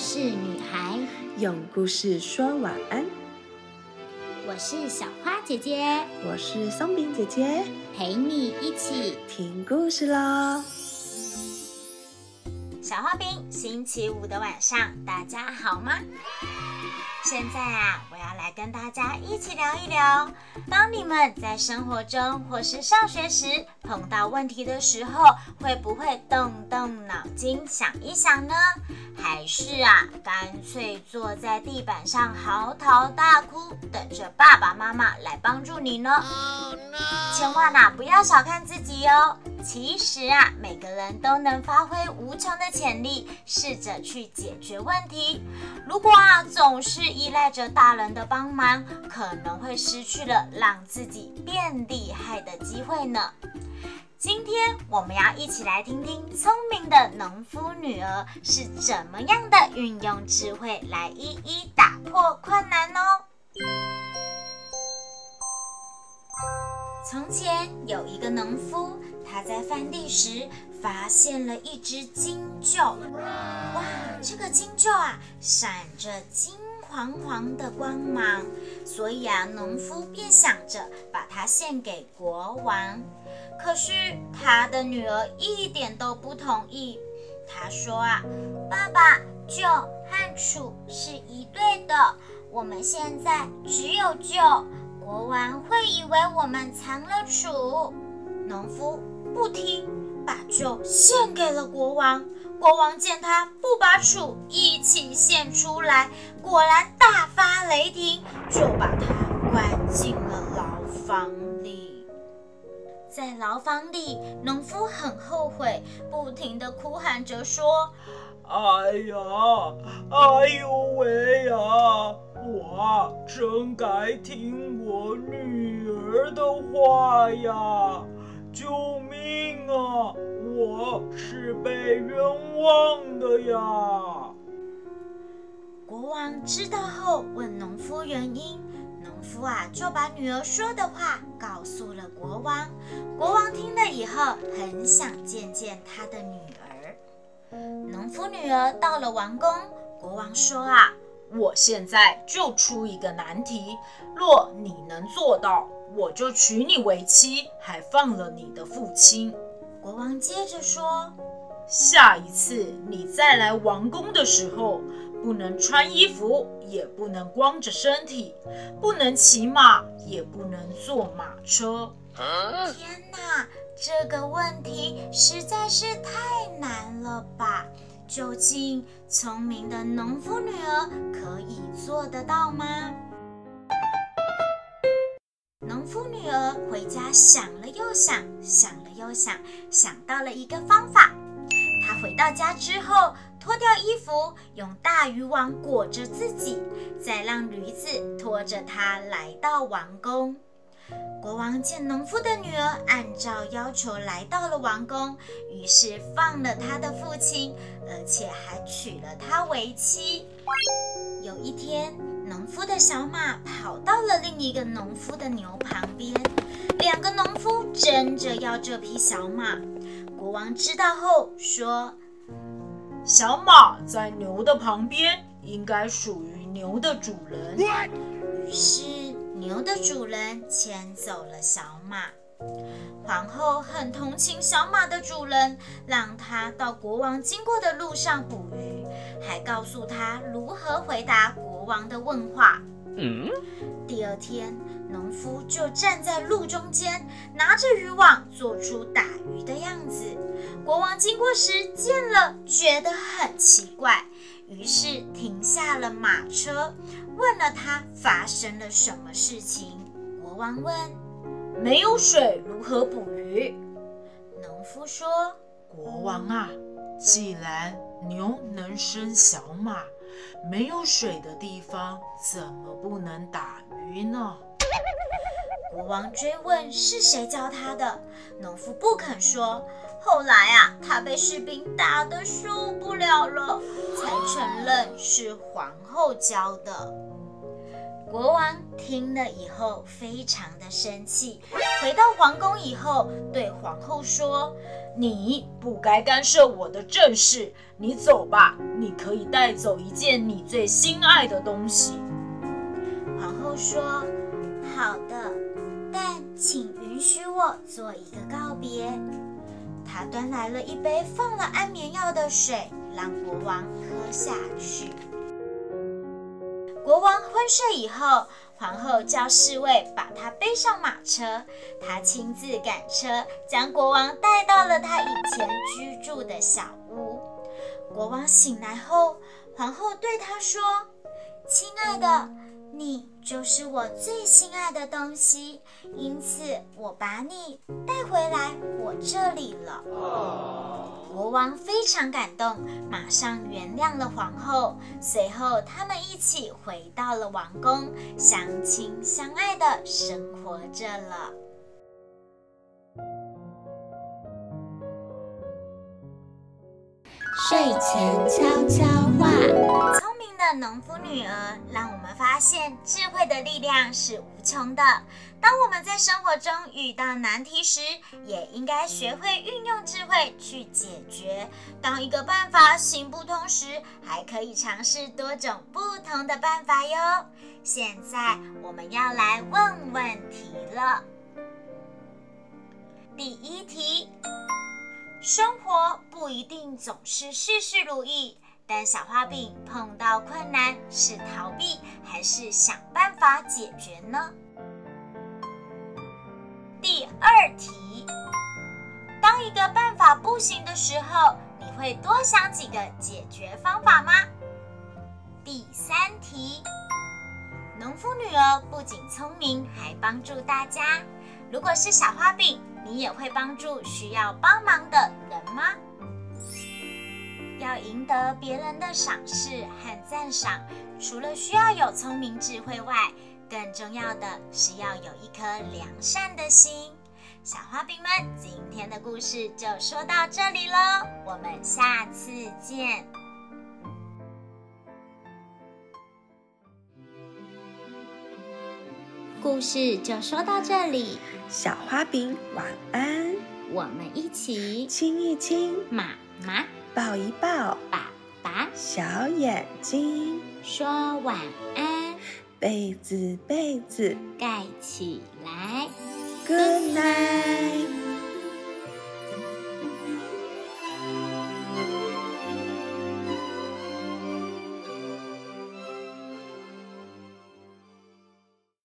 事女孩，用故事说晚安。我是小花姐姐，我是松饼姐姐，陪你一起听故事喽。小花饼，星期五的晚上，大家好吗？现在啊，我要来跟大家一起聊一聊，当你们在生活中或是上学时碰到问题的时候，会不会动动脑筋想一想呢？还是啊，干脆坐在地板上嚎啕大哭，等着爸爸妈妈来帮助你呢？千万呐，不要小看自己哦。其实啊，每个人都能发挥无穷的潜力，试着去解决问题。如果啊，总是依赖着大人的帮忙，可能会失去了让自己变厉害的机会呢。今天我们要一起来听听聪明的农夫女儿是怎么样的运用智慧来一一打破困难哦。从前有一个农夫，他在翻地时发现了一只金鹫。哇，这个金鹫啊，闪着金黄黄的光芒，所以啊，农夫便想着把它献给国王。可是他的女儿一点都不同意。他说啊，爸爸，鹫和楚是一对的，我们现在只有鹫，国王会以为我们藏了楚。农夫不听，把酒献给了国王。国王见他不把楚一起献出来，果然大发雷霆，就把他关进了牢房里。在牢房里，农夫很后悔，不停的哭喊着说：“哎呀，哎呦喂呀，我真该听我女儿的话呀！救命啊，我是被冤枉的呀！”国王知道后，问农夫原因。农夫啊，就把女儿说的话告诉了国王。国王听了以后，很想见见他的女儿。农夫女儿到了王宫，国王说啊：“我现在就出一个难题，若你能做到，我就娶你为妻，还放了你的父亲。”国王接着说：“下一次你再来王宫的时候。”不能穿衣服，也不能光着身体，不能骑马，也不能坐马车。天哪，这个问题实在是太难了吧？究竟聪明的农夫女儿可以做得到吗？农夫女儿回家想了又想，想了又想，想到了一个方法。她回到家之后。脱掉衣服，用大渔网裹着自己，再让驴子拖着他来到王宫。国王见农夫的女儿按照要求来到了王宫，于是放了他的父亲，而且还娶了她为妻。有一天，农夫的小马跑到了另一个农夫的牛旁边，两个农夫争着要这匹小马。国王知道后说。小马在牛的旁边，应该属于牛的主人。于是牛的主人牵走了小马。皇后很同情小马的主人，让他到国王经过的路上捕鱼，还告诉他如何回答国王的问话。嗯，第二天，农夫就站在路中间，拿着渔网，做出打鱼的样子。国王经过时见了，觉得很奇怪，于是停下了马车，问了他发生了什么事情。国王问：“没有水如何捕鱼？”农夫说：“国王啊，既然牛能生小马。”没有水的地方怎么不能打鱼呢？国王追问是谁教他的，农夫不肯说。后来啊，他被士兵打得受不了了，才承认是皇后教的。国王听了以后非常的生气，回到皇宫以后对皇后说：“你不该干涉我的政事，你走吧，你可以带走一件你最心爱的东西。”皇后说：“好的，但请允许我做一个告别。”她端来了一杯放了安眠药的水，让国王喝下去。国王昏睡以后，皇后叫侍卫把他背上马车，她亲自赶车，将国王带到了他以前居住的小屋。国王醒来后，皇后对他说：“亲爱的。”你就是我最心爱的东西，因此我把你带回来我这里了。国王非常感动，马上原谅了皇后。随后，他们一起回到了王宫，相亲相爱的生活着了。睡前悄悄话。农夫女儿让我们发现智慧的力量是无穷的。当我们在生活中遇到难题时，也应该学会运用智慧去解决。当一个办法行不通时，还可以尝试多种不同的办法哟。现在我们要来问问题了。第一题：生活不一定总是事事如意。但小花饼碰到困难是逃避还是想办法解决呢？第二题，当一个办法不行的时候，你会多想几个解决方法吗？第三题，农夫女儿不仅聪明，还帮助大家。如果是小花饼，你也会帮助需要帮忙的人吗？要赢得别人的赏识和赞赏，除了需要有聪明智慧外，更重要的是要有一颗良善的心。小花饼们，今天的故事就说到这里喽，我们下次见。故事就说到这里，小花饼晚安，我们一起亲一亲妈妈。抱一抱，爸爸，小眼睛，说晚安，被子被子盖起来，Good night。